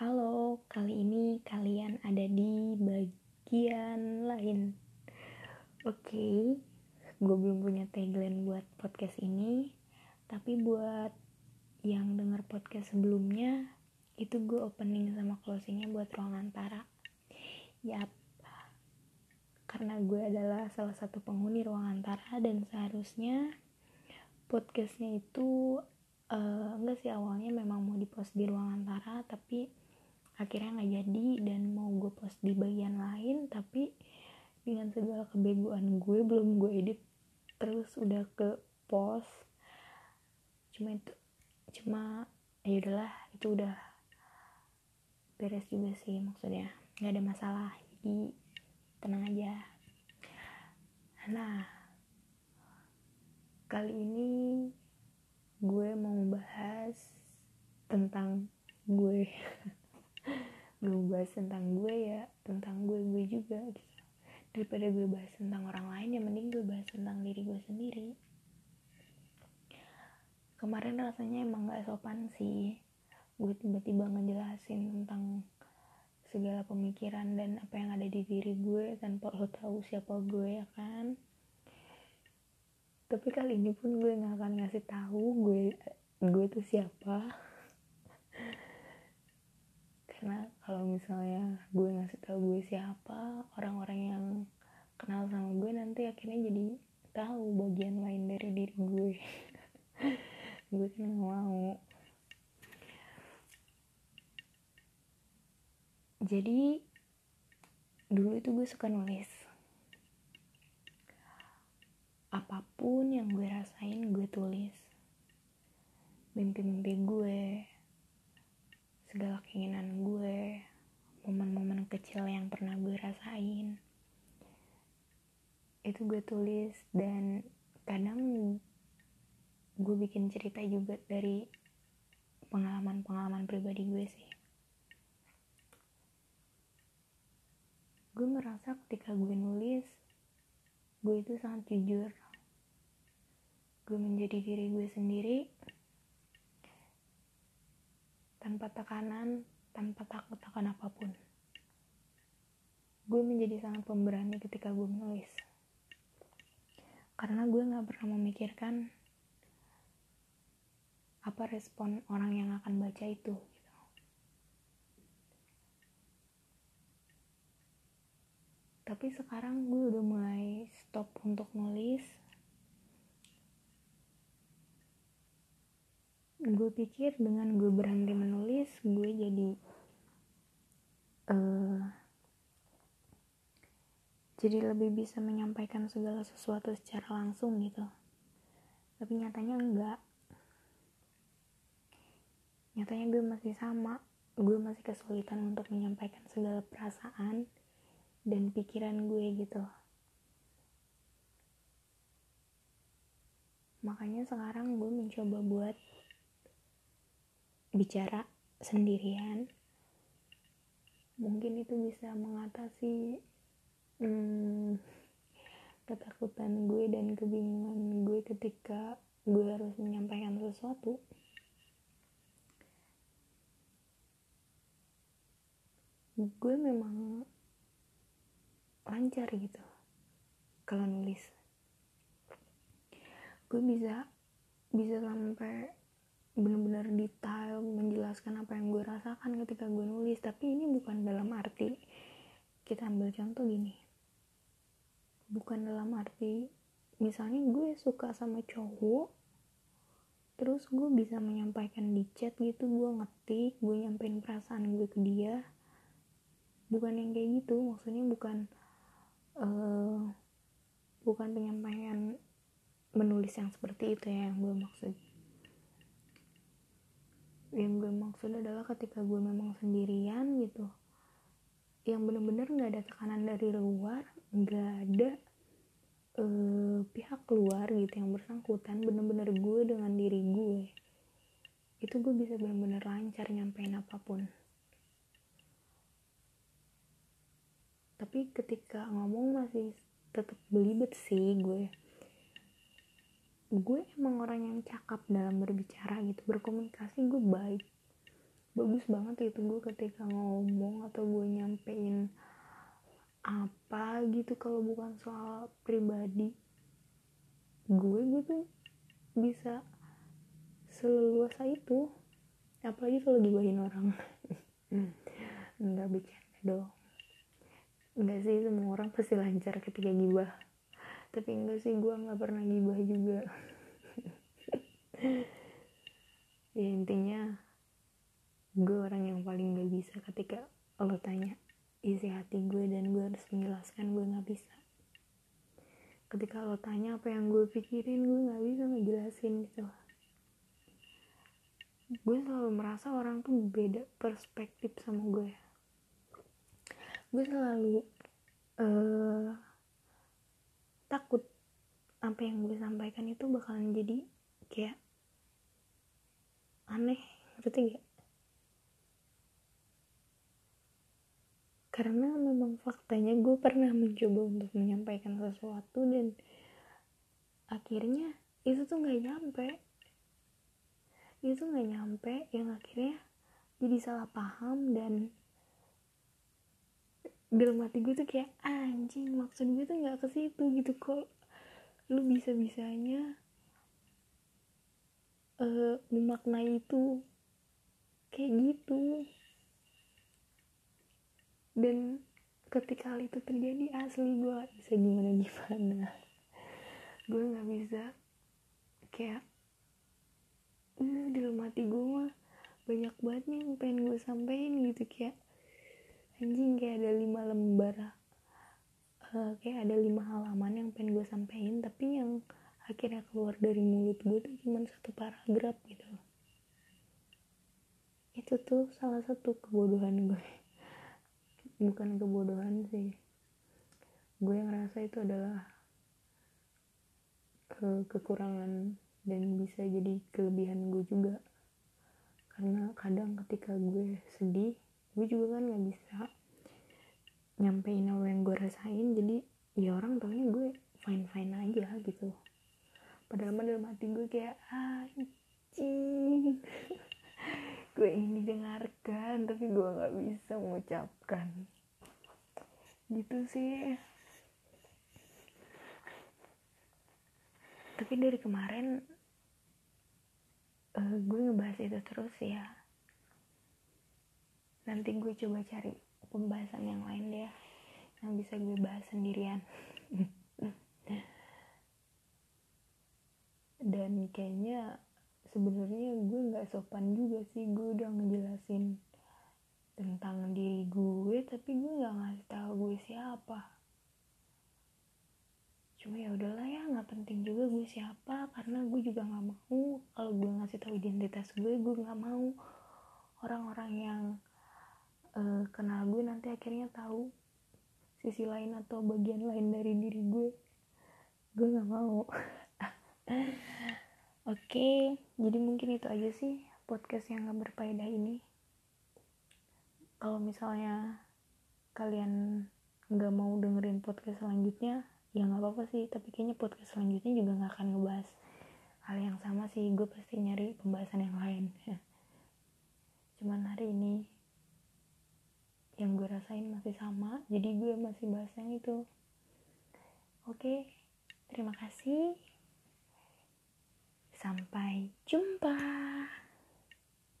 Halo, kali ini kalian ada di bagian lain. Oke, gue belum punya tagline buat podcast ini, tapi buat yang denger podcast sebelumnya, itu gue opening sama closingnya buat ruang antara. Yap, karena gue adalah salah satu penghuni ruang antara dan seharusnya podcastnya itu uh, enggak sih awalnya memang mau dipost di ruang antara tapi akhirnya nggak jadi dan mau gue post di bagian lain tapi dengan segala kebegoan gue belum gue edit terus udah ke post. Cuma itu cuma ya udahlah itu udah beres juga sih maksudnya. Nggak ada masalah jadi tenang aja. Nah kali ini gue mau membahas tentang gue gue bahas tentang gue ya tentang gue gue juga gitu. Daripada gue bahas tentang orang lain ya mending gue bahas tentang diri gue sendiri. Kemarin rasanya emang gak sopan sih. Gue tiba-tiba ngejelasin tentang segala pemikiran dan apa yang ada di diri gue tanpa lo tahu siapa gue ya kan? Tapi kali ini pun gue nggak akan ngasih tahu gue gue tuh siapa karena kalau misalnya gue ngasih tahu gue siapa orang-orang yang kenal sama gue nanti akhirnya jadi tahu bagian lain dari diri gue. Gue kan gak mau. Jadi dulu itu gue suka nulis. Apa pun yang gue rasain gue tulis. Mimpi-mimpi gue segala keinginan gue momen-momen kecil yang pernah gue rasain. Itu gue tulis dan kadang gue bikin cerita juga dari pengalaman-pengalaman pribadi gue sih. Gue merasa ketika gue nulis gue itu sangat jujur. Gue menjadi diri gue sendiri tanpa tekanan tanpa takut akan apa pun. Gue menjadi sangat pemberani ketika gue menulis. Karena gue gak pernah memikirkan apa respon orang yang akan baca itu gitu. tapi sekarang gue udah mulai stop untuk nulis gue pikir dengan gue berhenti menulis gue jadi uh, jadi lebih bisa menyampaikan segala sesuatu secara langsung gitu. Tapi nyatanya enggak. Nyatanya gue masih sama. Gue masih kesulitan untuk menyampaikan segala perasaan dan pikiran gue gitu. Makanya sekarang gue mencoba buat bicara sendirian. Mungkin itu bisa mengatasi hmm, ketakutan gue dan kebingungan gue ketika gue harus menyampaikan sesuatu. Gue memang lancar gitu kalau nulis. Gue bisa bisa sampai benar-benar detail menjelaskan apa yang gue rasakan ketika gue nulis. Tapi ini bukan dalam arti kita ambil contoh gini. Bukan dalam arti misalnya gue suka sama cowok terus gue bisa menyampaikan di chat gitu gue ngetik gue nyampein perasaan gue ke dia. Bukan yang kayak gitu maksudnya bukan uh, bukan penyampaian menulis yang seperti itu ya yang gue maksud yang gue maksud adalah ketika gue memang sendirian gitu yang bener-bener nggak ada tekanan dari luar nggak ada uh, pihak luar gitu yang bersangkutan bener-bener gue dengan diri gue itu gue bisa bener-bener lancar nyampein apa pun. Tapi ketika ngomong masih tetap belibet sih gue gue emang orang yang cakap dalam berbicara gitu berkomunikasi gue baik. Bagus banget itu gue ketika ngomong atau gue nyampein apa gitu kalau bukan soal pribadi. Gue tuh bisa seleluasa itu apalagi kalau gibahin orang. Nggak bercanda dong. Enggak sih semua orang pasti lancar ketika gibah tapi enggak sih gue nggak pernah gibah juga. Ya intinya gue orang yang paling gak bisa ketika lo tanya isi hati gue dan gue harus menjelaskan gue gak bisa. Ketika lo tanya apa yang gue pikirin gue gak bisa ngejelasin gitu. Gue selalu merasa orang tuh beda perspektif sama gue gue selalu uh, takut apa yang gue sampaikan itu bakalan jadi kayak aneh ngerti gak karena memang faktanya gue pernah mencoba untuk menyampaikan sesuatu dan akhirnya itu tuh nggak nyampe. Itu nggak nyampe yang akhirnya jadi salah paham dan dalam hati gue tuh kayak anjing maksud gue tuh nggak ke situ gitu. Kok lu bisa bisanya uh, memaknai itu kayak gitu? Dan ketika hal itu terjadi asli gue gak bisa gimana gimana. Gue nggak bisa kayak uh, dalam hati gue mah banyak banget nih yang pengen gue sampein gitu. Kayak anjing kayak ada lima lembar uh, kayak ada lima halaman yang pengen gue sampein tapi yang akhirnya keluar dari mulut gue tuh cuma satu paragraf gitu. Itu tuh salah satu kebodohan gue bukan kebodohan sih. Gue ngerasa itu adalah ke kekurangan dan bisa jadi kelebihan gue juga. Karena kadang ketika gue sedih gue juga kan nggak bisa nyampein apa yang gue rasain jadi ya orang taunya gue fine fine aja gitu. Padahal dalam hati gue kayak anjing gue ini dengarkan tapi gue nggak bisa mengucapkan. Gitu sih. Tapi dari kemarin uh, gue ngebahas itu terus ya nanti gue coba cari pembahasan yang lain deh yang bisa gue bahas sendirian. Dan kayaknya sebenarnya gue nggak sopan juga sih gue udah ngejelasin tentang diri gue tapi gue nggak ngasih tahu gue siapa. Cuma ya udahlah ya nggak penting juga gue siapa karena gue juga nggak mau. Kalau gue ngasih tahu identitas gue gue nggak mau. Orang-orang yang uh, kenal gue nanti akhirnya tahu sisi lain atau bagian lain dari diri gue gue nggak mau Oke, jadi mungkin itu aja sih podcast yang gak berfaedah ini. Kalau misalnya kalian gak mau dengerin podcast selanjutnya, ya gak apa-apa sih. Tapi kayaknya podcast selanjutnya juga gak akan ngebahas hal yang sama sih. Gue pasti nyari pembahasan yang lain. Cuman hari ini yang gue rasain masih sama, jadi gue masih bahas yang itu. Oke, terima kasih. Sampai jumpa.